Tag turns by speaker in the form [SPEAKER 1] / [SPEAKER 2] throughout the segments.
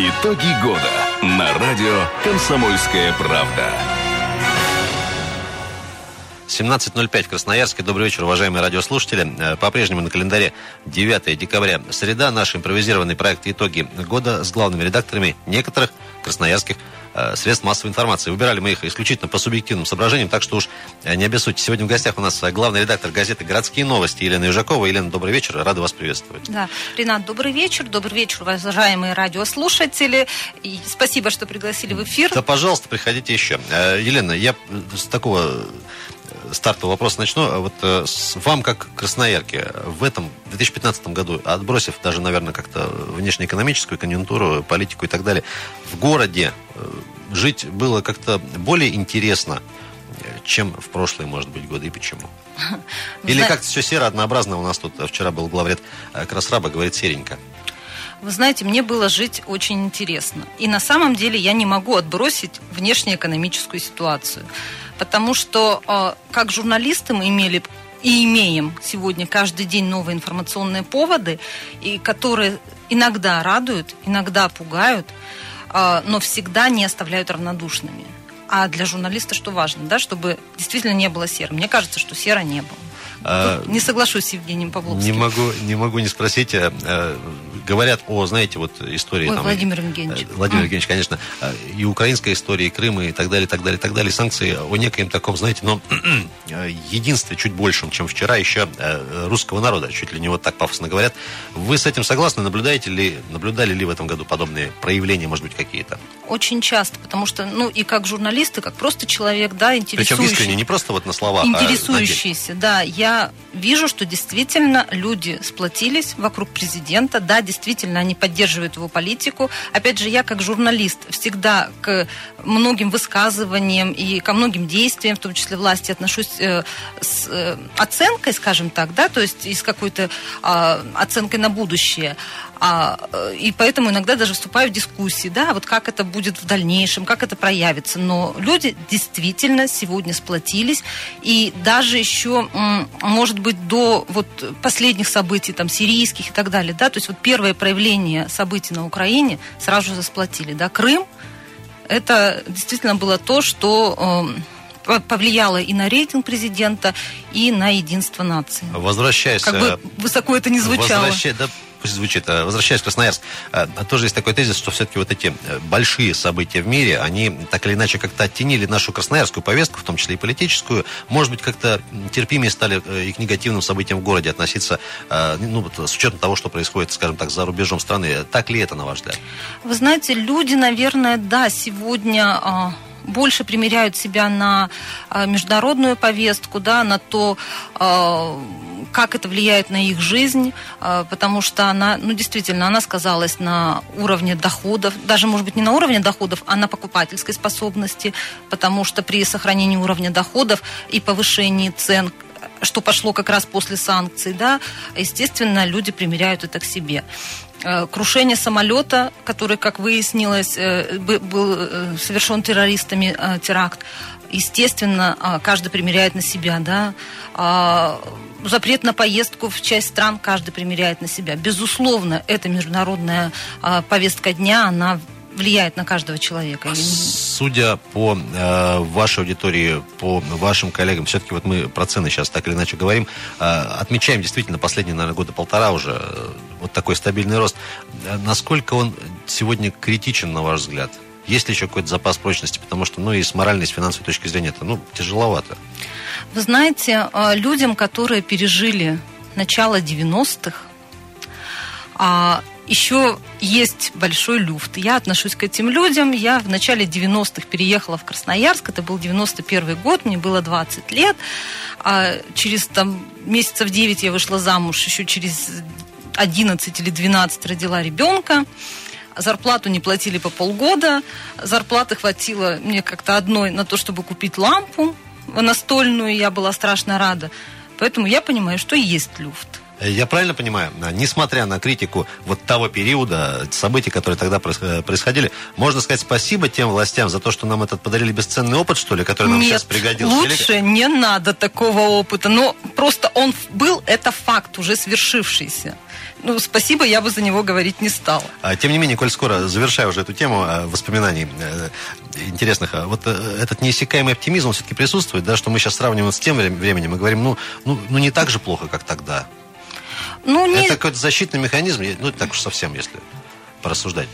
[SPEAKER 1] Итоги года на радио «Комсомольская правда».
[SPEAKER 2] 17.05 в Красноярске. Добрый вечер, уважаемые радиослушатели. Э, по-прежнему на календаре 9 декабря. Среда. Наш импровизированный проект «Итоги года» с главными редакторами некоторых красноярских Э, средств массовой информации. Выбирали мы их исключительно по субъективным соображениям, так что уж э, не обессудьте. Сегодня в гостях у нас э, главный редактор газеты «Городские новости» Елена Южакова. Елена, добрый вечер, рада вас приветствовать.
[SPEAKER 3] Да, Ренат, добрый вечер, добрый вечер, уважаемые радиослушатели. И спасибо, что пригласили в эфир.
[SPEAKER 2] Да, пожалуйста, приходите еще. Елена, я с такого стартового вопроса начну. Вот с вам, как красноярке, в этом 2015 году, отбросив даже, наверное, как-то внешнеэкономическую конъюнктуру, политику и так далее, в городе жить было как-то более интересно, чем в прошлые, может быть, годы, и почему? Или как-то все серо, однообразно у нас тут вчера был главред э, Красраба, говорит серенько.
[SPEAKER 3] Вы знаете, мне было жить очень интересно. И на самом деле я не могу отбросить внешнеэкономическую ситуацию. Потому что э, как журналисты мы имели и имеем сегодня каждый день новые информационные поводы, и которые иногда радуют, иногда пугают. А, но всегда не оставляют равнодушными. А для журналиста что важно, да, чтобы действительно не было серым. Мне кажется, что сера не было. А, не соглашусь с Евгением Павловским.
[SPEAKER 2] Не могу, не могу не спросить. А, говорят о, знаете, вот истории...
[SPEAKER 3] Ой, там, Владимир Евгеньевич.
[SPEAKER 2] Э, Владимир а. Евгеньевич, конечно. И украинская история, и Крыма, и так далее, так далее, так далее. Санкции о некоем таком, знаете, но единстве чуть большем, чем вчера, еще э, русского народа. Чуть ли не вот так пафосно говорят. Вы с этим согласны? Наблюдаете ли, наблюдали ли в этом году подобные проявления, может быть, какие-то?
[SPEAKER 3] Очень часто, потому что, ну, и как журналист, и как просто человек, да, интересующийся.
[SPEAKER 2] Причем искренне, не просто вот на словах,
[SPEAKER 3] Интересующийся, а да. Я вижу, что действительно люди сплотились вокруг президента. Да, действительно, они поддерживают его политику. Опять же, я как журналист всегда к многим высказываниям и ко многим действиям, в том числе власти, отношусь э, с э, оценкой, скажем так, да, то есть и с какой-то э, оценкой на будущее. А, э, и поэтому иногда даже вступаю в дискуссии, да, вот как это будет в дальнейшем, как это проявится. Но люди действительно сегодня сплотились, и даже еще, может быть, до вот последних событий, там, сирийских и так далее, да, то есть вот первое проявление событий на Украине сразу же сплотили, да, Крым, это действительно было то, что э, повлияло и на рейтинг президента, и на единство нации.
[SPEAKER 2] Возвращаясь...
[SPEAKER 3] Как бы высоко это не звучало.
[SPEAKER 2] Возвращаясь, да, пусть звучит, э, возвращаясь в Красноярск, э, тоже есть такой тезис, что все-таки вот эти э, большие события в мире, они так или иначе как-то оттенили нашу красноярскую повестку, в том числе и политическую. Может быть, как-то терпимее стали и к негативным событиям в городе относиться, ну, с учетом того, что происходит, скажем так, за рубежом страны. Так ли это, на ваш взгляд?
[SPEAKER 3] Вы знаете, люди, наверное, да, сегодня а, больше примеряют себя на а, международную повестку, да, на то, а, как это влияет на их жизнь, а, потому что она, ну, действительно, она сказалась на уровне доходов, даже, может быть, не на уровне доходов, а на покупательской способности, потому что при сохранении уровня доходов и повышении цен что пошло как раз после санкций, да, естественно, люди примеряют это к себе. Э, крушение самолета, который, как выяснилось, э, был э, совершен террористами теракт. Естественно, каждый примеряет на себя, да. А, запрет на поездку в часть стран каждый примеряет на себя. Безусловно, эта международная повестка дня, она влияет на каждого человека.
[SPEAKER 2] Судя по э, вашей аудитории, по вашим коллегам, все-таки вот мы про цены сейчас так или иначе говорим, э, отмечаем действительно последние, наверное, года полтора уже э, вот такой стабильный рост. Э, насколько он сегодня критичен, на ваш взгляд? Есть ли еще какой-то запас прочности? Потому что, ну, и с моральной, и с финансовой точки зрения это, ну, тяжеловато.
[SPEAKER 3] Вы знаете, э, людям, которые пережили начало 90-х, а еще есть большой люфт. Я отношусь к этим людям. Я в начале 90-х переехала в Красноярск. Это был 91 год, мне было 20 лет. А через там, месяцев 9 я вышла замуж. Еще через 11 или 12 родила ребенка. Зарплату не платили по полгода. Зарплаты хватило мне как-то одной на то, чтобы купить лампу настольную. Я была страшно рада. Поэтому я понимаю, что есть люфт.
[SPEAKER 2] Я правильно понимаю, несмотря на критику вот того периода, событий, которые тогда происходили, можно сказать спасибо тем властям за то, что нам этот подарили бесценный опыт, что ли, который нам
[SPEAKER 3] Нет,
[SPEAKER 2] сейчас пригодился?
[SPEAKER 3] лучше Или... не надо такого опыта. Но просто он был, это факт уже свершившийся. Ну, спасибо, я бы за него говорить не стала.
[SPEAKER 2] А, тем не менее, коль скоро завершаю уже эту тему а, воспоминаний э, интересных, а, вот э, этот неиссякаемый оптимизм все-таки присутствует, да, что мы сейчас сравниваем с тем временем и говорим, ну, ну, ну не так же плохо, как тогда. Ну, не... Это какой-то защитный механизм, ну, так уж совсем, если порассуждать.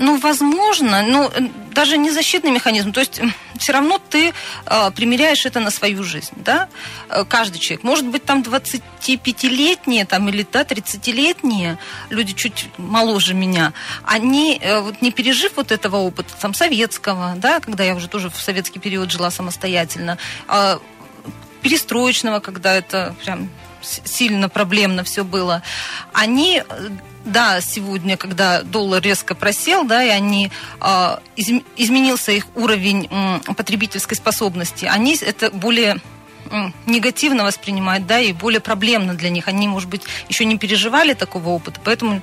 [SPEAKER 3] Ну, возможно, но э, даже не защитный механизм. То есть все равно ты э, примеряешь это на свою жизнь, да? Э, каждый человек. Может быть, там 25-летние там, или да, 30-летние, люди чуть моложе меня, они, э, вот, не пережив вот этого опыта, там, советского, да, когда я уже тоже в советский период жила самостоятельно, э, перестроечного, когда это прям сильно проблемно все было, они да, сегодня, когда доллар резко просел, да, и они э, из, изменился их уровень э, потребительской способности, они это более негативно воспринимают, да, и более проблемно для них. Они, может быть, еще не переживали такого опыта, поэтому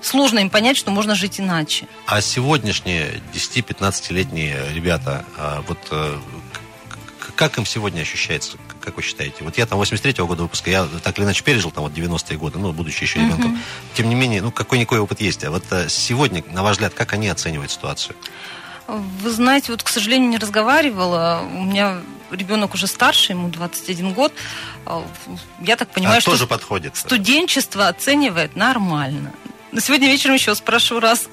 [SPEAKER 3] сложно им понять, что можно жить иначе.
[SPEAKER 2] А сегодняшние 10-15-летние ребята, а, вот э, как им сегодня ощущается? Как вы считаете? Вот я там 83-го года выпуска, я так или иначе пережил там вот 90-е годы, ну, будучи еще ребенком. Uh-huh. Тем не менее, ну, какой-никакой опыт есть. А вот а, сегодня, на ваш взгляд, как они оценивают ситуацию?
[SPEAKER 3] Вы знаете, вот, к сожалению, не разговаривала. У меня ребенок уже старше, ему 21 год. А, я так понимаю, а
[SPEAKER 2] что тоже подходит.
[SPEAKER 3] студенчество оценивает нормально. Сегодня вечером еще спрошу раз.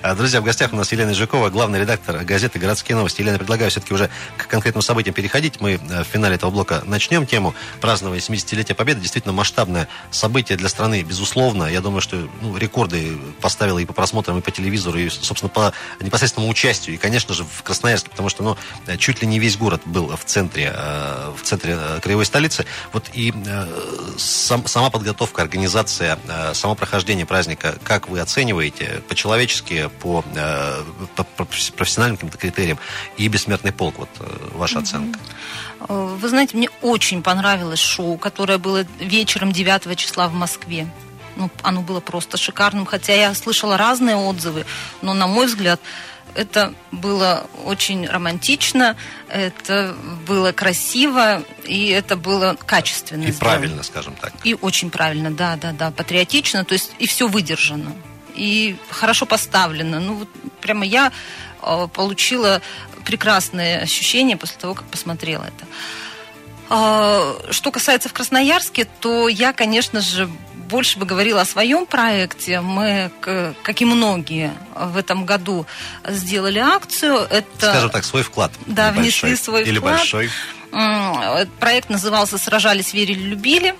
[SPEAKER 2] А, друзья, в гостях у нас Елена Жукова, главный редактор газеты «Городские новости». Елена, предлагаю все-таки уже к конкретным событиям переходить. Мы э, в финале этого блока начнем тему празднования 70-летия Победы. Действительно масштабное событие для страны, безусловно. Я думаю, что ну, рекорды поставило и по просмотрам, и по телевизору, и, собственно, по непосредственному участию. И, конечно же, в Красноярске, потому что ну, чуть ли не весь город был в центре, э, в центре э, краевой столицы. Вот и сам, сама подготовка, организация, само прохождение праздника как вы оцениваете по-человечески, по, э, по профессиональным каким-то критериям и «Бессмертный полк», вот э, ваша mm-hmm. оценка?
[SPEAKER 3] Вы знаете, мне очень понравилось шоу, которое было вечером 9 числа в Москве. Ну, оно было просто шикарным, хотя я слышала разные отзывы, но, на мой взгляд, это было очень романтично, это было красиво, и это было качественно.
[SPEAKER 2] И сделано. правильно, скажем так.
[SPEAKER 3] И очень правильно, да, да, да, патриотично, то есть и все выдержано, и хорошо поставлено. Ну, вот прямо я э, получила прекрасные ощущения после того, как посмотрела это. Э, что касается в Красноярске, то я, конечно же, больше бы говорила о своем проекте. Мы, как и многие, в этом году сделали акцию.
[SPEAKER 2] Это, Скажем так, свой вклад.
[SPEAKER 3] Да, внесли свой
[SPEAKER 2] Или
[SPEAKER 3] вклад.
[SPEAKER 2] большой.
[SPEAKER 3] Проект назывался «Сражались, верили, любили».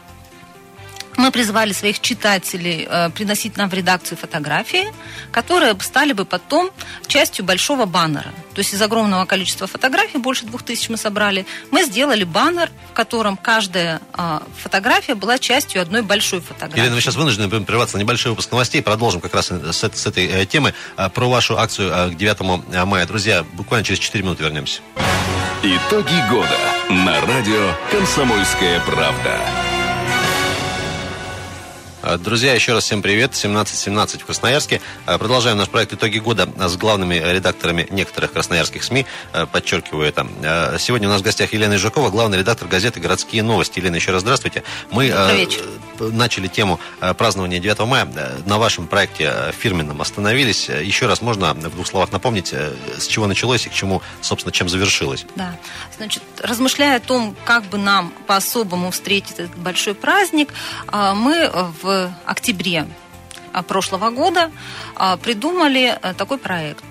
[SPEAKER 3] Мы призвали своих читателей э, приносить нам в редакцию фотографии, которые стали бы потом частью большого баннера. То есть из огромного количества фотографий, больше двух тысяч мы собрали, мы сделали баннер, в котором каждая э, фотография была частью одной большой фотографии.
[SPEAKER 2] Елена, мы сейчас вынуждены будем прерваться на небольшой выпуск новостей. Продолжим как раз с, с этой э, темы э, про вашу акцию э, к 9 мая. Друзья, буквально через 4 минуты вернемся.
[SPEAKER 1] Итоги года на радио «Комсомольская правда».
[SPEAKER 2] А, друзья, еще раз всем привет. 17.17 в Красноярске. А, продолжаем наш проект «Итоги года» с главными редакторами некоторых красноярских СМИ. А, подчеркиваю это. Сегодня у нас в гостях Елена Ижакова, главный редактор газеты «Городские новости». Елена, еще раз здравствуйте. Мы начали тему празднования 9 мая. На вашем проекте фирменном остановились. Еще раз можно в двух словах напомнить, с чего началось и к чему, собственно, чем завершилось?
[SPEAKER 3] Да. Значит, размышляя о том, как бы нам по-особому встретить этот большой праздник, мы в октябре прошлого года придумали э, такой проект.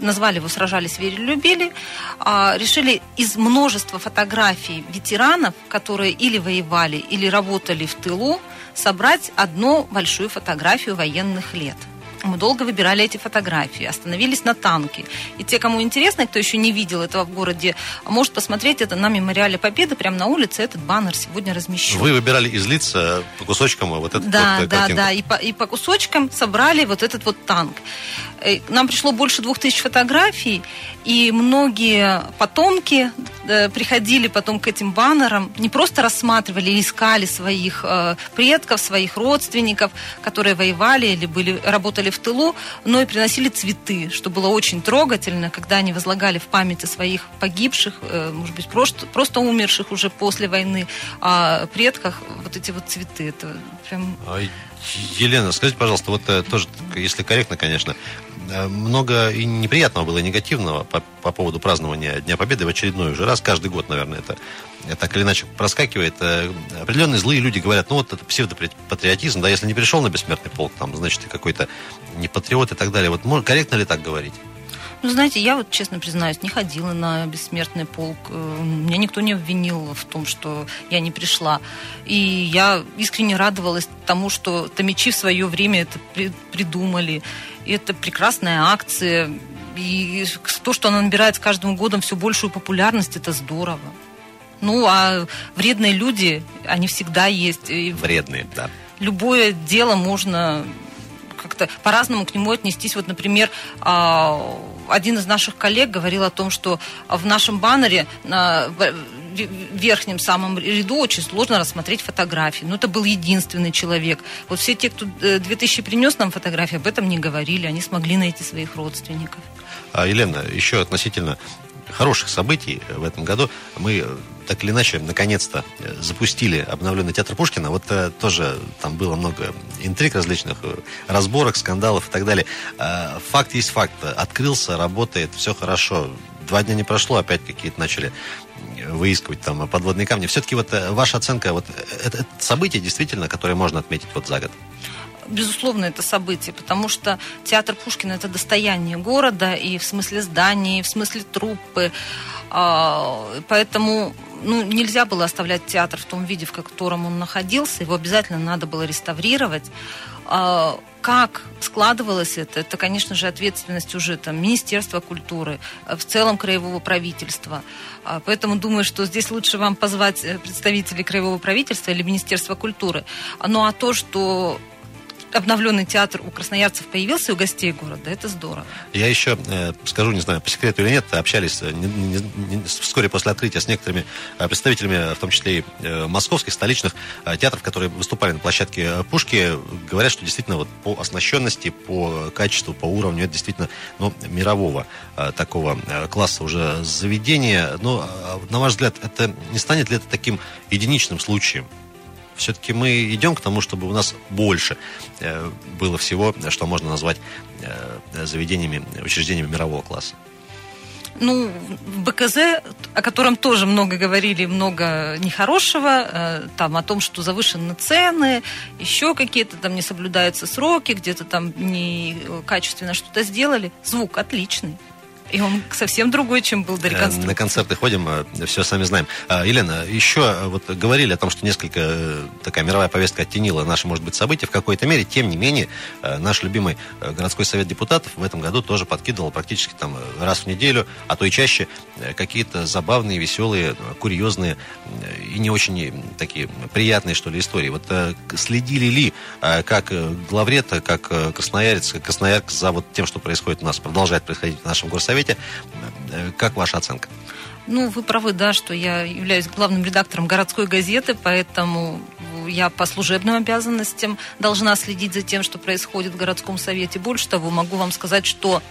[SPEAKER 3] Назвали его «Сражались, верили, любили». А, решили из множества фотографий ветеранов, которые или воевали, или работали в тылу, собрать одну большую фотографию военных лет. Мы долго выбирали эти фотографии, остановились на танке. И те, кому интересно, кто еще не видел этого в городе, может посмотреть это на мемориале Победы, прямо на улице этот баннер сегодня размещен.
[SPEAKER 2] Вы выбирали из лиц э, по кусочкам вот этот
[SPEAKER 3] Да,
[SPEAKER 2] вот, э,
[SPEAKER 3] да,
[SPEAKER 2] картинку.
[SPEAKER 3] да, и по, и по кусочкам собрали вот этот вот танк. Э, Нам пришло больше двух тысяч фотографий, и многие потомки э, приходили потом к этим баннерам, не просто рассматривали искали своих предков, своих родственников, которые воевали или были, работали в тылу, но и приносили цветы, что было очень трогательно, когда они возлагали в память о своих погибших, э, может быть, просто, просто умерших уже после войны, о предках, вот эти вот цветы. Это прям
[SPEAKER 2] А, Елена, скажите, пожалуйста, вот э, тоже, если корректно, конечно, много и неприятного было, и негативного по, по поводу празднования Дня Победы в очередной уже раз, каждый год, наверное, это э, так или иначе проскакивает. Э, Определенные злые люди говорят, ну вот это псевдопатриотизм, да, если не пришел на бессмертный полк, там, значит, ты какой-то не патриот и так далее. Вот корректно ли так говорить?
[SPEAKER 3] Ну, знаете, я вот, честно признаюсь, не ходила на бессмертный полк. Э, Меня никто не обвинил в том, что я не пришла. И я искренне радовалась тому, что томичи в свое время это при- придумали. Это прекрасная акция. И то, что она набирает с каждым годом все большую популярность, это здорово. Ну, а вредные люди, они всегда есть. И
[SPEAKER 2] Вредные, да.
[SPEAKER 3] любое дело можно как-то по-разному к нему отнестись. Вот, например, а, один из наших коллег говорил о том, что в нашем баннере верхнем самом ряду очень сложно рассмотреть фотографии. Но это был единственный человек. Вот все те, кто э, 2000 принес нам фотографии, об этом не говорили. Они смогли найти своих родственников.
[SPEAKER 2] А, Елена, еще относительно хороших событий в этом году мы э, так или иначе наконец-то э, запустили обновленный театр Пушкина. Вот э, тоже там было много интриг различных, э, разборок, скандалов и так далее. Э, факт есть факт. Открылся, работает, все хорошо. Два дня не прошло, опять какие-то начали выискивать там подводные камни. Все-таки вот э, ваша оценка, вот э, это, это событие действительно, которое можно отметить вот за год.
[SPEAKER 3] безусловно, это событие, потому что театр Пушкина это достояние города и в смысле зданий, и в смысле труппы. А, Поэтому ну, нельзя было оставлять театр в том виде, в котором он находился. Его обязательно надо было реставрировать. А, Как складывалось это? Это, конечно же, ответственность уже там, Министерства культуры, э, в целом краевого правительства. А, Поэтому думаю, что здесь лучше вам позвать э, представителей краевого правительства или Министерства культуры. Ну а то, что обновленный театр у красноярцев появился, у гостей города, это здорово.
[SPEAKER 2] Я еще э, скажу, не знаю, по секрету или нет, общались э, не- не- не- вскоре после открытия с некоторыми э, представителями, в том числе и э, московских, столичных э, театров, которые выступали на площадке э, Пушки, говорят, что действительно вот по оснащенности, по качеству, по уровню, это действительно ну, мирового э, такого э, класса уже заведения. Но, э, на ваш взгляд, это не станет ли это таким единичным случаем? Все-таки мы идем к тому, чтобы у нас больше э, было всего, что можно назвать э, заведениями, учреждениями мирового класса.
[SPEAKER 3] Ну, БКЗ, о котором тоже много говорили, много нехорошего, э, там о том, что завышены цены, еще какие-то там не соблюдаются сроки, где-то там некачественно что-то сделали. Звук отличный. И он совсем другой, чем был до
[SPEAKER 2] Э,
[SPEAKER 3] реконструкции.
[SPEAKER 2] На концерты ходим, все сами знаем. А, Елена, еще э, вот говорили о том, что несколько э, такая мировая повестка оттенила наши, может быть, события в какой-то мере. Тем не менее, э, наш любимый э, городской совет депутатов в этом году тоже подкидывал практически там э, раз в неделю, а то и чаще э, какие-то забавные, веселые, э, курьезные э, и не очень э, такие приятные, что ли, истории. Вот э, следили ли, э, как э, главред, э, как э, красноярец, как красноярец за вот тем, что происходит у нас, продолжает происходить в нашем горсовете, Э, как ваша оценка?
[SPEAKER 3] Ну, вы правы, да, что я являюсь главным редактором городской газеты, поэтому я по служебным обязанностям должна следить за тем, что происходит в городском совете. Больше того, могу вам сказать, что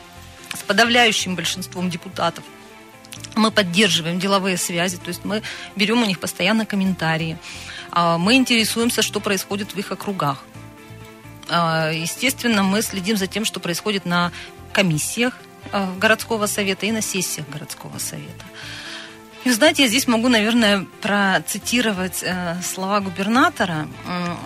[SPEAKER 3] с подавляющим большинством депутатов мы поддерживаем деловые связи, то есть мы берем у них постоянно комментарии. А, Мы интересуемся, что происходит в их округах. А, Естественно, мы следим за тем, что происходит на комиссиях городского совета и на сессиях городского совета. И, знаете, я здесь могу, наверное, процитировать э, слова губернатора.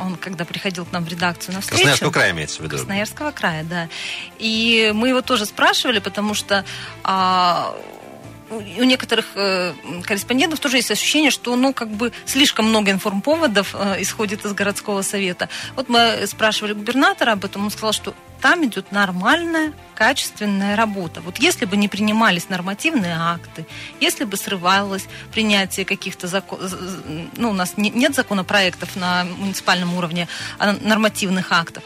[SPEAKER 3] Он, когда приходил к нам в редакцию на встречу...
[SPEAKER 2] Красноярского края имеется в виду.
[SPEAKER 3] Красноярского края, да. И мы его тоже спрашивали, потому что у у некоторых э, корреспондентов тоже есть ощущение, что ну как бы слишком много информповодов э, исходит из городского совета. Вот мы спрашивали губернатора об этом, он сказал, что там идет нормальная, качественная работа. Вот если бы не принимались нормативные акты, если бы срывалось принятие каких-то законов, ну, у нас не, нет законопроектов на муниципальном уровне а нормативных актов,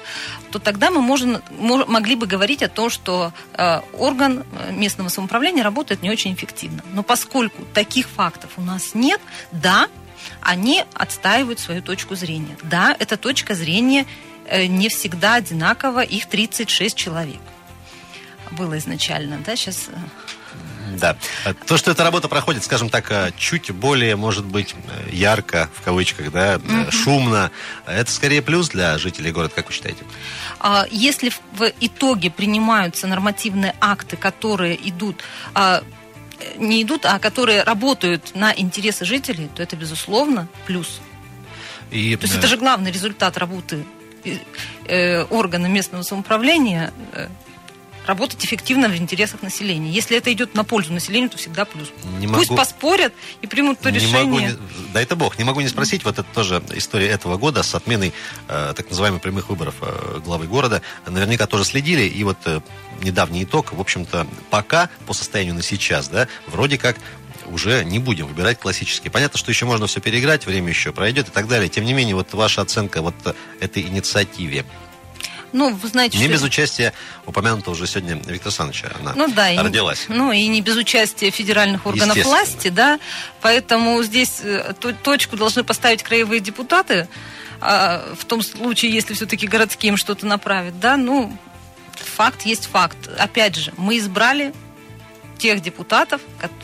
[SPEAKER 3] то тогда мы можем, мож, могли бы говорить о том, что э, орган э, местного самоуправления работает не очень эффективно. Но поскольку таких фактов у нас нет, да, они отстаивают свою точку зрения. Да, эта точка зрения не всегда одинакова, их 36 человек было изначально, да, сейчас... Э,
[SPEAKER 2] да. То, что эта работа проходит, скажем так, э, чуть более, может быть, ярко, в кавычках, да, угу. шумно, это скорее плюс для жителей города, как вы считаете?
[SPEAKER 3] А, если в итоге принимаются нормативные акты, которые идут а, не идут, а которые работают на интересы жителей, то это, безусловно, плюс. И, то есть это же главный результат работы э, органа местного самоуправления э, работать эффективно в интересах населения. Если это идет на пользу населению, то всегда плюс. Не Пусть могу... поспорят и примут то не решение.
[SPEAKER 2] Могу не... Да это бог. Не могу не спросить, вот это тоже история этого года с отменой э, так называемых прямых выборов э, главы города. Наверняка тоже следили. И вот э, недавний итог, в общем-то, пока по состоянию на сейчас, да, вроде как уже не будем выбирать классические. Понятно, что еще можно все переиграть, время еще пройдет и так далее. Тем не менее, вот ваша оценка вот этой инициативе,
[SPEAKER 3] ну, вы знаете,
[SPEAKER 2] не что... без участия упомянутого уже сегодня Виктора Александровича она ну, да, родилась.
[SPEAKER 3] И, ну, и не без участия федеральных органов власти, да. Поэтому здесь э, точку должны поставить краевые депутаты, а, в том случае, если все-таки городским что-то направят, да. Ну, факт есть факт. Опять же, мы избрали тех депутатов,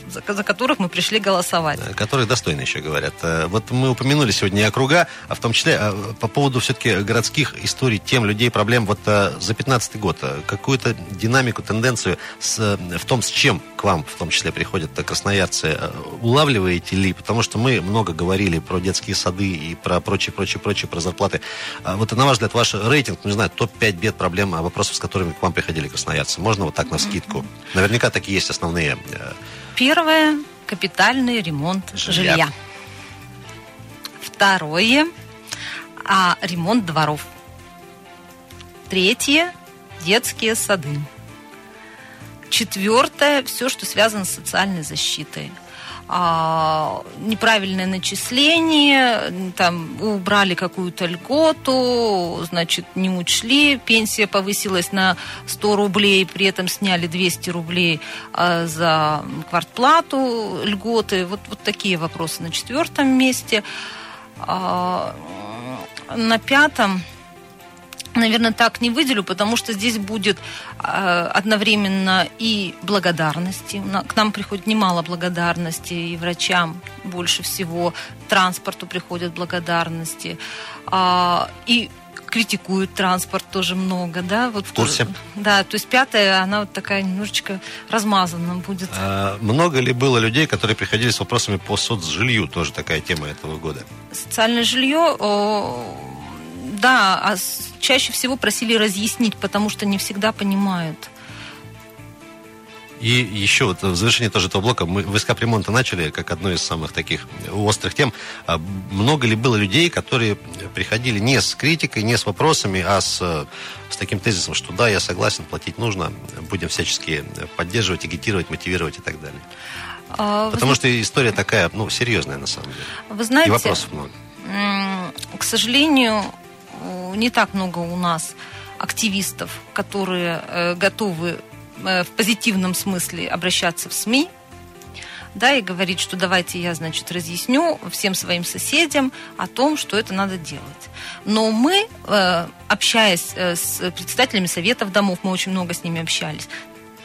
[SPEAKER 3] за которых мы пришли голосовать. Э,
[SPEAKER 2] которые достойны еще говорят. Э, вот мы упомянули сегодня и округа, а в том числе э, по поводу все-таки городских историй, тем людей, проблем. Вот за 15 год какую-то динамику, тенденцию с, в том, с чем к вам в том числе приходят красноярцы, улавливаете ли? Потому что мы много говорили про детские сады и про прочее, прочее, прочее, про зарплаты. А вот на ваш взгляд, ваш рейтинг, ну, не знаю, топ-5 бед, проблем, вопросов, с которыми к вам приходили красноярцы. Можно вот так на скидку? Наверняка такие есть основные основные? Э,
[SPEAKER 3] Первое – капитальный ремонт жилья. жилья. Второе – а, ремонт дворов. Третье – детские сады. Четвертое – все, что связано с социальной защитой – а, неправильное начисление, там убрали какую-то льготу, значит, не учли, пенсия повысилась на 100 рублей, при этом сняли 200 рублей а, за квартплату, льготы. Вот, вот такие вопросы на четвертом месте. А, на пятом наверное, так не выделю, потому что здесь будет э, одновременно и благодарности. К нам приходит немало благодарности, и врачам больше всего, транспорту приходят благодарности, э, и критикуют транспорт тоже много, да?
[SPEAKER 2] Вот в курсе.
[SPEAKER 3] Да, то есть пятая, она вот такая немножечко размазана будет.
[SPEAKER 2] А, много ли было людей, которые приходили с вопросами по соцжилью, тоже такая тема этого года?
[SPEAKER 3] Социальное жилье, да, а чаще всего просили разъяснить, потому что не всегда понимают.
[SPEAKER 2] И еще вот в завершении тоже этого блока мы в капремонта начали, как одну из самых таких острых тем. А много ли было людей, которые приходили не с критикой, не с вопросами, а с, с таким тезисом, что да, я согласен, платить нужно, будем всячески поддерживать, агитировать, мотивировать и так далее. А, Потому вы... что история такая, ну, серьезная на самом деле.
[SPEAKER 3] Вы знаете,
[SPEAKER 2] и вопросов много.
[SPEAKER 3] К сожалению, не так много у нас активистов, которые э, готовы э, в позитивном смысле обращаться в СМИ, да, и говорить, что давайте я, значит, разъясню всем своим соседям о том, что это надо делать. Но мы, э, общаясь с председателями советов домов, мы очень много с ними общались,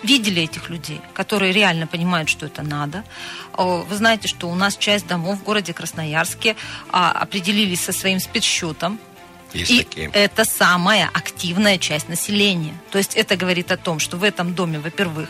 [SPEAKER 3] видели этих людей, которые реально понимают, что это надо. Вы знаете, что у нас часть домов в городе Красноярске а, определились со своим спецсчетом,
[SPEAKER 2] есть
[SPEAKER 3] и
[SPEAKER 2] такие.
[SPEAKER 3] это самая активная часть населения. То есть это говорит о том, что в этом доме, во-первых,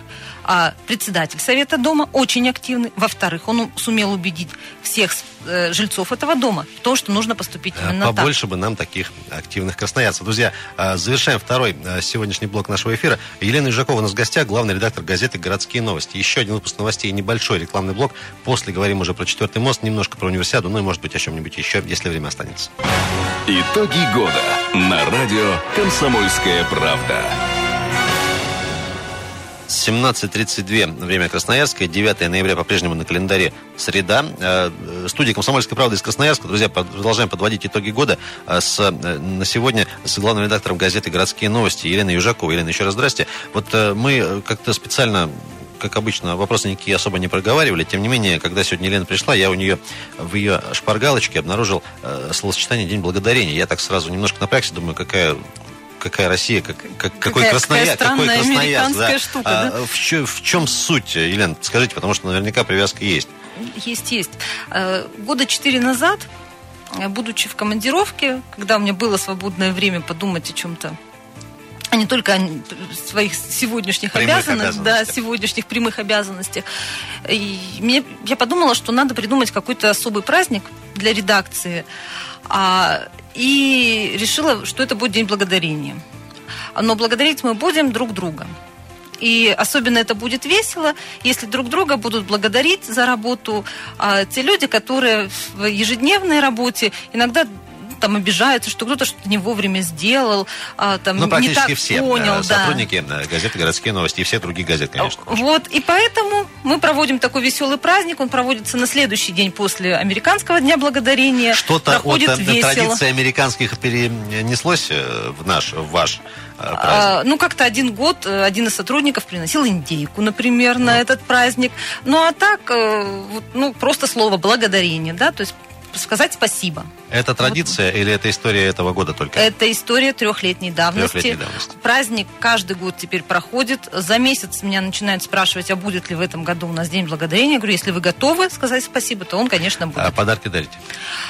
[SPEAKER 3] а, председатель совета дома очень активный, во-вторых, он сумел убедить всех э, жильцов этого дома в том, что нужно поступить э, именно
[SPEAKER 2] Побольше
[SPEAKER 3] так.
[SPEAKER 2] бы нам таких активных красноярцев. Друзья, э, завершаем второй сегодняшний блок нашего эфира. Елена Ижакова у нас в гостях, главный редактор газеты «Городские новости». Еще один выпуск новостей, небольшой рекламный блок. После говорим уже про четвертый мост, немножко про универсиаду, ну и, может быть, о чем-нибудь еще, если время останется.
[SPEAKER 1] Итоги года» на радио «Комсомольская правда».
[SPEAKER 2] 17.32, время Красноярска, 9 ноября по-прежнему на календаре среда. Э, студия «Комсомольская правда» из Красноярска. Друзья, продолжаем подводить итоги года э, с, э, на сегодня с главным редактором газеты «Городские новости» Еленой Южаковой. Елена, еще раз здрасте. Вот мы как-то специально как обычно, вопросы никакие особо не проговаривали. Тем не менее, когда сегодня Елена пришла, я у нее в ее шпаргалочке обнаружил э, словосочетание «День благодарения». Я так сразу немножко напрягся, думаю, какая какая Россия, как, как, какой
[SPEAKER 3] какая,
[SPEAKER 2] Красноярск,
[SPEAKER 3] какая
[SPEAKER 2] какой Красноярск.
[SPEAKER 3] Да. Штука,
[SPEAKER 2] а,
[SPEAKER 3] да?
[SPEAKER 2] в, чем, в чем суть, Елена, скажите, потому что наверняка привязка есть.
[SPEAKER 3] Есть, есть. Э, года четыре назад, э, будучи в командировке, когда у меня было свободное время подумать о чем-то а не только о своих сегодняшних обязанностях, да, сегодняшних прямых обязанностях. И мне, я подумала, что надо придумать какой-то особый праздник для редакции. А, и решила, что это будет День Благодарения. Но благодарить мы будем друг друга. И особенно это будет весело, если друг друга будут благодарить за работу а, те люди, которые в ежедневной работе иногда там обижаются, что кто-то что-то не вовремя сделал, а, там
[SPEAKER 2] ну,
[SPEAKER 3] не так
[SPEAKER 2] все
[SPEAKER 3] понял.
[SPEAKER 2] Э, сотрудники да. газеты «Городские новости» и все другие газеты, конечно.
[SPEAKER 3] Вот, и поэтому мы проводим такой веселый праздник. Он проводится на следующий день после Американского Дня Благодарения.
[SPEAKER 2] Что-то от э, весело. традиции американских перенеслось э, в наш, в ваш
[SPEAKER 3] а, ну, как-то один год один из сотрудников приносил индейку, например, на ну. этот праздник. Ну, а так, ну, просто слово благодарение, да, то есть сказать спасибо.
[SPEAKER 2] Это традиция вот. или это история этого года только?
[SPEAKER 3] Это история трехлетней давности.
[SPEAKER 2] Трехлетней давности.
[SPEAKER 3] Праздник каждый год теперь проходит. За месяц меня начинают спрашивать, а будет ли в этом году у нас День Благодарения. Я говорю, если вы готовы сказать спасибо, то он, конечно, будет.
[SPEAKER 2] А подарки дарите?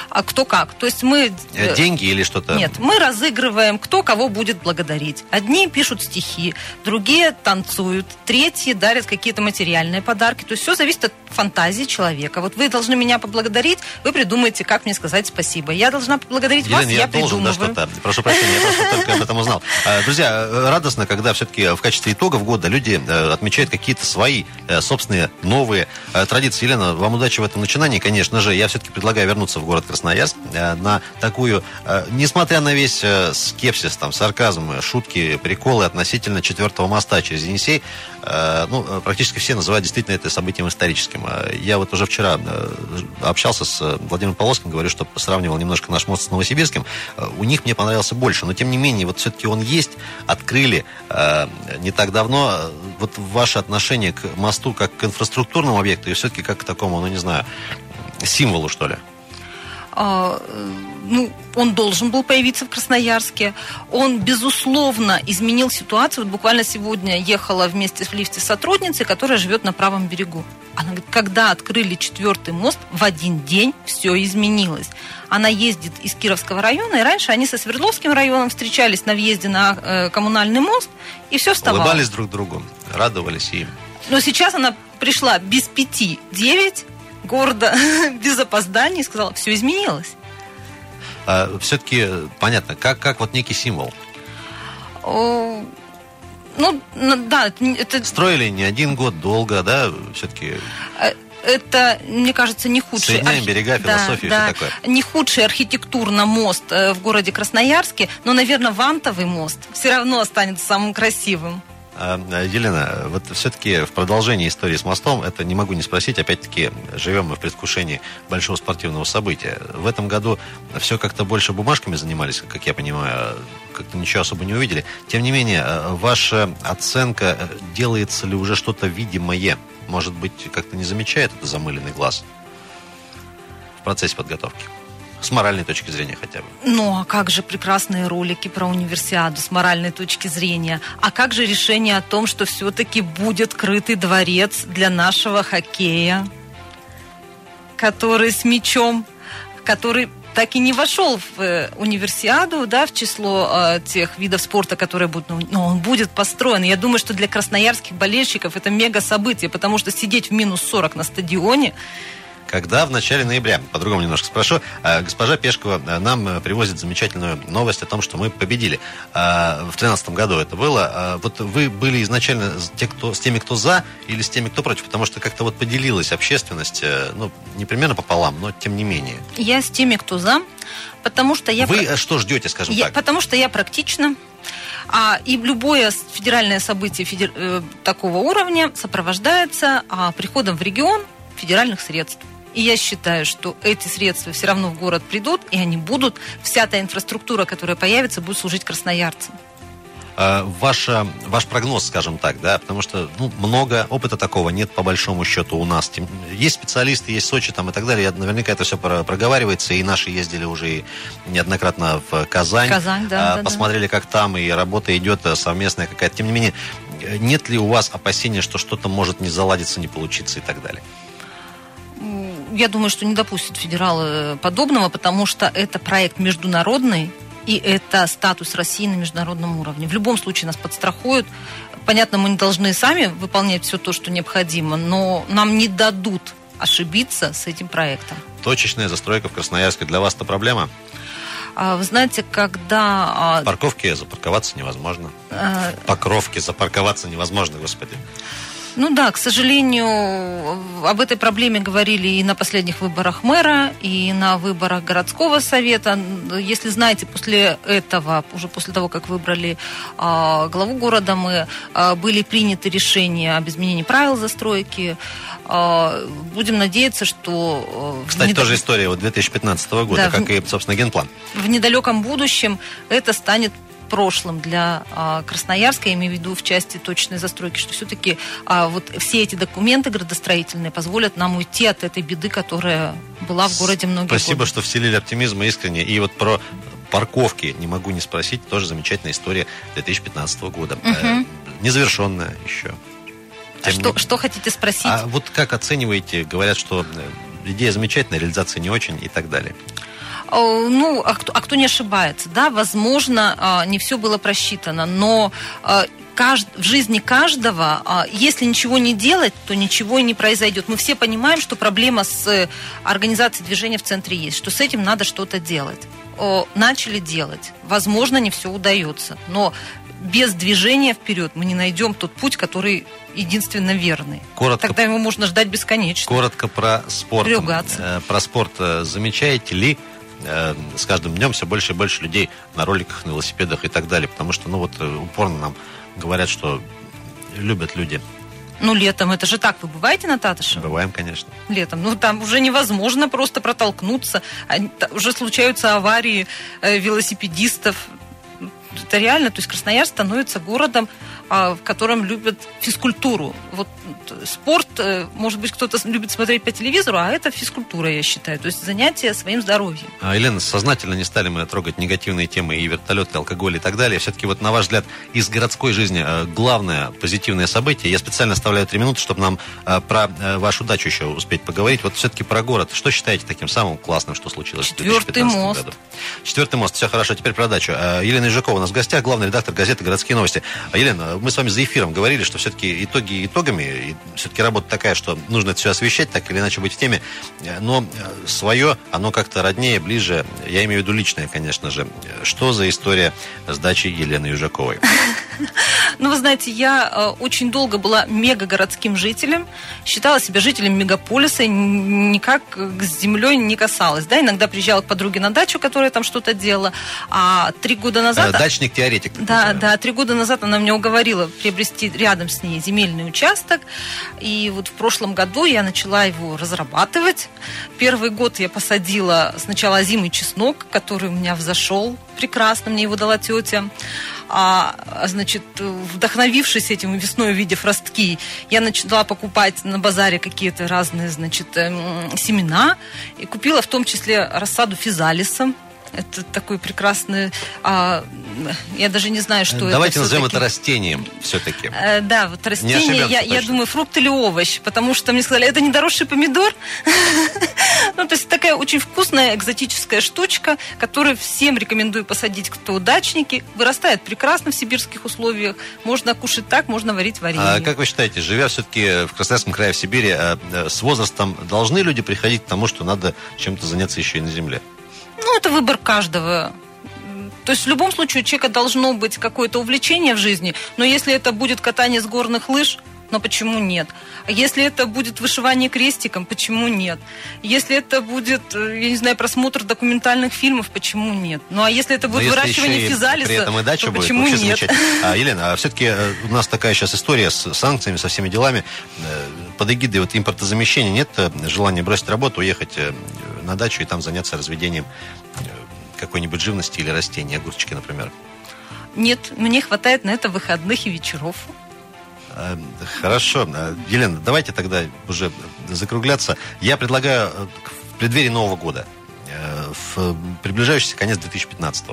[SPEAKER 3] А кто как? То есть мы...
[SPEAKER 2] Э, деньги или что-то?
[SPEAKER 3] Нет, мы разыгрываем, кто кого будет благодарить. Одни пишут стихи, другие танцуют, третьи дарят какие-то материальные подарки. То есть все зависит от фантазии человека. Вот вы должны меня поблагодарить, вы придумаете, как мне сказать спасибо. Я должна поблагодарить
[SPEAKER 2] Елена,
[SPEAKER 3] вас,
[SPEAKER 2] я,
[SPEAKER 3] я
[SPEAKER 2] должен, да, что-то. Прошу прощения, я просто только об этом узнал. А, друзья, радостно, когда все-таки в качестве итогов года люди э, отмечают какие-то свои э, собственные новые э, традиции. Елена, вам удачи в этом начинании, конечно же. Я все-таки предлагаю вернуться в город Красноярск на такую, несмотря на весь скепсис, там, сарказм, шутки, приколы относительно четвертого моста через Енисей, ну, практически все называют действительно это событием историческим. Я вот уже вчера общался с Владимиром Полоским, говорю, что сравнивал немножко наш мост с Новосибирским, э, у них мне понравился больше. Но, тем не менее, вот все-таки он есть, открыли э, не так давно. Вот ваше отношение к мосту как к инфраструктурному объекту и все-таки как к такому, ну, не знаю, символу, что ли?
[SPEAKER 3] А, ну, он должен был появиться в Красноярске. Он, безусловно, изменил ситуацию. Вот буквально сегодня ехала вместе в лифте сотрудницей, которая живет на правом берегу. Она говорит, когда открыли четвертый мост, в один день все изменилось. Она ездит из Кировского района, и раньше они со Свердловским районом встречались на въезде на э, коммунальный мост, и все вставало.
[SPEAKER 2] Улыбались друг другу, радовались им.
[SPEAKER 3] Но сейчас она пришла без пяти девять, гордо, без опозданий, сказала, все изменилось.
[SPEAKER 2] А, все-таки понятно, как, как вот некий символ?
[SPEAKER 3] О, ну, да, это...
[SPEAKER 2] Строили не один год, долго, да, все-таки...
[SPEAKER 3] Э, это, мне кажется, не худший...
[SPEAKER 2] Соединяем берега, философия
[SPEAKER 3] да,
[SPEAKER 2] да, такое.
[SPEAKER 3] Не худший архитектурно мост э, в городе Красноярске, но, наверное, Вантовый мост все равно останется самым красивым.
[SPEAKER 2] А, Елена, вот все-таки в продолжении истории с мостом, это не могу не спросить, опять-таки, живем мы в предвкушении большого спортивного события. В этом году все как-то больше бумажками занимались, как я понимаю, как-то ничего особо не увидели. Тем не менее, ваша оценка, делается ли уже что-то видимое? Может быть, как-то не замечает это замыленный глаз в процессе подготовки? С моральной точки зрения хотя бы.
[SPEAKER 3] Ну, а как же прекрасные ролики про универсиаду с моральной точки зрения? А как же решение о том, что все-таки будет крытый дворец для нашего хоккея, который с мячом, который так и не вошел в э, универсиаду, да, в число э, тех видов спорта, которые будут, ну, но он будет построен. Я думаю, что для красноярских болельщиков это мега событие, потому что сидеть в минус 40 на стадионе,
[SPEAKER 2] когда в начале ноября, по-другому немножко спрошу, э, госпожа Пешкова э, нам э, привозит замечательную новость о том, что мы победили. В 2013 году это было. Вот вы были изначально те, кто, с теми, кто за, или с теми, кто против? Потому что как-то вот поделилась общественность, ну, не примерно пополам, но тем не менее.
[SPEAKER 3] Я с теми, кто за, потому что я...
[SPEAKER 2] Вы что ждете, скажем
[SPEAKER 3] я,
[SPEAKER 2] так?
[SPEAKER 3] Потому что я практично а, и любое федеральное событие федер... такого уровня сопровождается а, приходом в регион федеральных средств. И я считаю, что эти средства все равно в город придут, и они будут, вся та инфраструктура, которая появится, будет служить красноярцам.
[SPEAKER 2] А, ваша, ваш прогноз, скажем так, да, потому что ну, много опыта такого нет по большому счету у нас. Есть специалисты, есть Сочи там и так далее. Наверняка это все проговаривается, и наши ездили уже неоднократно в Казань.
[SPEAKER 3] Казань, да,
[SPEAKER 2] да посмотрели, да. как там, и работа идет совместная какая-то. Тем не менее, нет ли у вас опасения, что что-то может не заладиться, не получиться и так далее?
[SPEAKER 3] Я думаю, что не допустят федералы подобного, потому что это проект международный, и это статус России на международном уровне. В любом случае нас подстрахуют. Понятно, мы не должны сами выполнять все то, что необходимо, но нам не дадут ошибиться с этим проектом.
[SPEAKER 2] Точечная застройка в Красноярске для вас это проблема?
[SPEAKER 3] А, вы знаете, когда...
[SPEAKER 2] В парковке запарковаться невозможно. А... В Покровке запарковаться невозможно, господи.
[SPEAKER 3] Ну да, к сожалению, об этой проблеме говорили и на последних выборах мэра, и на выборах городского совета. Если знаете, после этого, уже после того, как выбрали э, главу города, мы э, были приняты решения об изменении правил застройки. Э, будем надеяться, что...
[SPEAKER 2] Кстати, недо... тоже история вот 2015 года, да, как в... и, собственно, генплан.
[SPEAKER 3] В недалеком будущем это станет прошлым для а, Красноярска, я имею в виду в части точной застройки, что все-таки а, вот все эти документы градостроительные позволят нам уйти от этой беды, которая была в городе многие
[SPEAKER 2] Спасибо,
[SPEAKER 3] годы.
[SPEAKER 2] что вселили оптимизм искренне. И вот про парковки не могу не спросить, тоже замечательная история 2015 года. Угу. Э, незавершенная еще.
[SPEAKER 3] а что, не... что хотите спросить?
[SPEAKER 2] А вот как оцениваете? Говорят, что э, идея замечательная, реализация не очень и так далее.
[SPEAKER 3] Э, ну, а кто, а кто не ошибается, да, возможно, а, не все было просчитано, но а, в жизни каждого, а, если ничего не делать, то ничего и не произойдет. Мы все понимаем, что проблема с организацией движения в центре есть, что с этим надо что-то делать. Начали делать. Возможно, не все удается, но без движения вперед мы не найдем тот путь, который единственно верный. Коротко, Тогда его можно ждать бесконечно.
[SPEAKER 2] Коротко про спорт. Рюгаться. Э, про спорт э, замечаете ли Э, с каждым днем все больше и больше людей на роликах, на велосипедах и так далее. Потому что, ну вот, э, упорно нам говорят, что любят люди.
[SPEAKER 3] Ну, летом это же так. Вы бываете на Татыше?
[SPEAKER 2] Бываем, конечно.
[SPEAKER 3] Летом. Ну, там уже невозможно просто протолкнуться. Уже случаются аварии э, велосипедистов. Это реально. То есть Красноярск становится городом в котором любят физкультуру. Вот спорт, э, может быть, кто-то любит смотреть по телевизору, а это физкультура, я считаю. То есть занятие своим здоровьем.
[SPEAKER 2] А, Елена, сознательно не стали мы трогать негативные темы и вертолет, и алкоголь и так далее. Все-таки вот на ваш взгляд из городской жизни э, главное позитивное событие. Я специально оставляю три минуты, чтобы нам э, про вашу дачу еще успеть поговорить. Вот все-таки про город. Что считаете таким самым классным, что случилось
[SPEAKER 3] Четвертый
[SPEAKER 2] в 2015
[SPEAKER 3] мост.
[SPEAKER 2] году? Четвертый мост. Все хорошо. Теперь про дачу. Елена Ижакова у нас в гостях, главный редактор газеты «Городские новости». Елена, мы с вами за эфиром говорили, что все-таки итоги итогами, все-таки работа такая, что нужно это все освещать, так или иначе быть в теме, но э, свое, оно как-то роднее, ближе, я имею в виду личное, конечно же. Что за история с дачей Елены Южаковой?
[SPEAKER 3] Ну, вы знаете, я э, очень долго была мегагородским жителем, считала себя жителем мегаполиса, никак с землей не касалась. Да, иногда приезжала к подруге на дачу, которая там что-то делала, а три года назад...
[SPEAKER 2] Э, дачник-теоретик.
[SPEAKER 3] Да, да, три года назад она меня уговорила приобрести рядом с ней земельный участок, и вот в прошлом году я начала его разрабатывать. Первый год я посадила сначала зимый чеснок, который у меня взошел прекрасно, мне его дала тетя. А, значит, вдохновившись этим весной, увидев ростки, я начала покупать на базаре какие-то разные, значит, эм, семена. И купила в том числе рассаду физалиса Это такой прекрасный... А, я даже не знаю, что
[SPEAKER 2] Давайте
[SPEAKER 3] это
[SPEAKER 2] назовем это растением все-таки.
[SPEAKER 3] Э, да, вот растение, я, я
[SPEAKER 2] точно.
[SPEAKER 3] думаю, фрукт или овощ, потому что мне сказали, это не дорожный помидор. Ну, то есть такая очень вкусная экзотическая штучка, которую всем рекомендую посадить, кто удачники. Вырастает прекрасно в сибирских условиях. Можно кушать так, можно варить варенье.
[SPEAKER 2] А как вы считаете, живя все-таки в Красноярском крае, в Сибири, а, э, с возрастом должны люди приходить к тому, что надо чем-то заняться еще и на земле?
[SPEAKER 3] Ну, это выбор каждого. То есть в любом случае у человека должно быть какое-то увлечение в жизни, но если это будет катание с горных лыж, но почему нет? Если это будет вышивание крестиком, почему нет? Если это будет, э, я не знаю, просмотр документальных фильмов, почему нет? Ну а если это
[SPEAKER 2] Но
[SPEAKER 3] будет
[SPEAKER 2] если
[SPEAKER 3] выращивание физалиса,
[SPEAKER 2] При этом и дача
[SPEAKER 3] то
[SPEAKER 2] будет,
[SPEAKER 3] почему нет?
[SPEAKER 2] А, Елена, а все-таки у нас такая сейчас история с санкциями, со всеми делами. Э, Под эгидой вот импортозамещения нет э, желания бросить работу, уехать э, на дачу и там заняться разведением э, какой-нибудь живности или растений, огурчики, например.
[SPEAKER 3] Нет, мне хватает на это выходных и вечеров.
[SPEAKER 2] Э, Хорошо. Э, Елена, давайте тогда уже закругляться. Я предлагаю в преддверии Нового года, в приближающийся конец 2015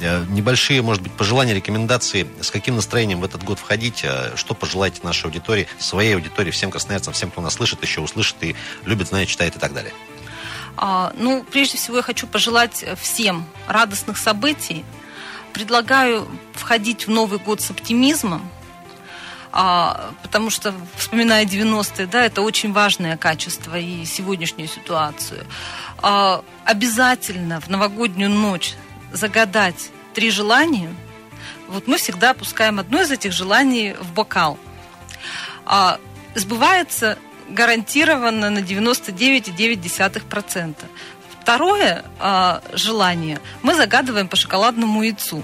[SPEAKER 2] э, небольшие, может быть, пожелания, рекомендации, с каким настроением в этот год входить, что пожелаете нашей аудитории, своей аудитории, всем красноярцам, всем, кто нас слышит, еще услышит и любит, знает, читает и так далее.
[SPEAKER 3] А, ну, прежде всего, я хочу пожелать всем радостных событий. Предлагаю входить в Новый год с оптимизмом, а, потому что, вспоминая 90-е, да, это очень важное качество и сегодняшнюю ситуацию. А, обязательно в новогоднюю ночь загадать три желания. Вот мы всегда опускаем одно из этих желаний в бокал. Сбывается гарантированно на 99,9%. Второе а, желание мы загадываем по шоколадному яйцу.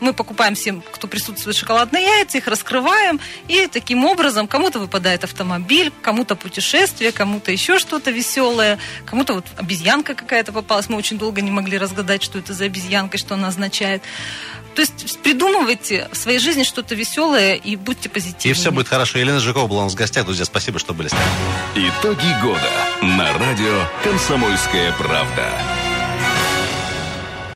[SPEAKER 3] Мы покупаем всем, кто присутствует, шоколадные яйца, их раскрываем, и таким образом кому-то выпадает автомобиль, кому-то путешествие, кому-то еще что-то веселое, кому-то вот обезьянка какая-то попалась. Мы очень долго не могли разгадать, что это за обезьянка, что она означает. То есть придумывайте в своей жизни что-то веселое и будьте позитивными.
[SPEAKER 2] И все будет хорошо. Елена Жукова была у нас в гостях. Друзья, спасибо, что были с нами.
[SPEAKER 1] Итоги года на радио «Комсомольская правда».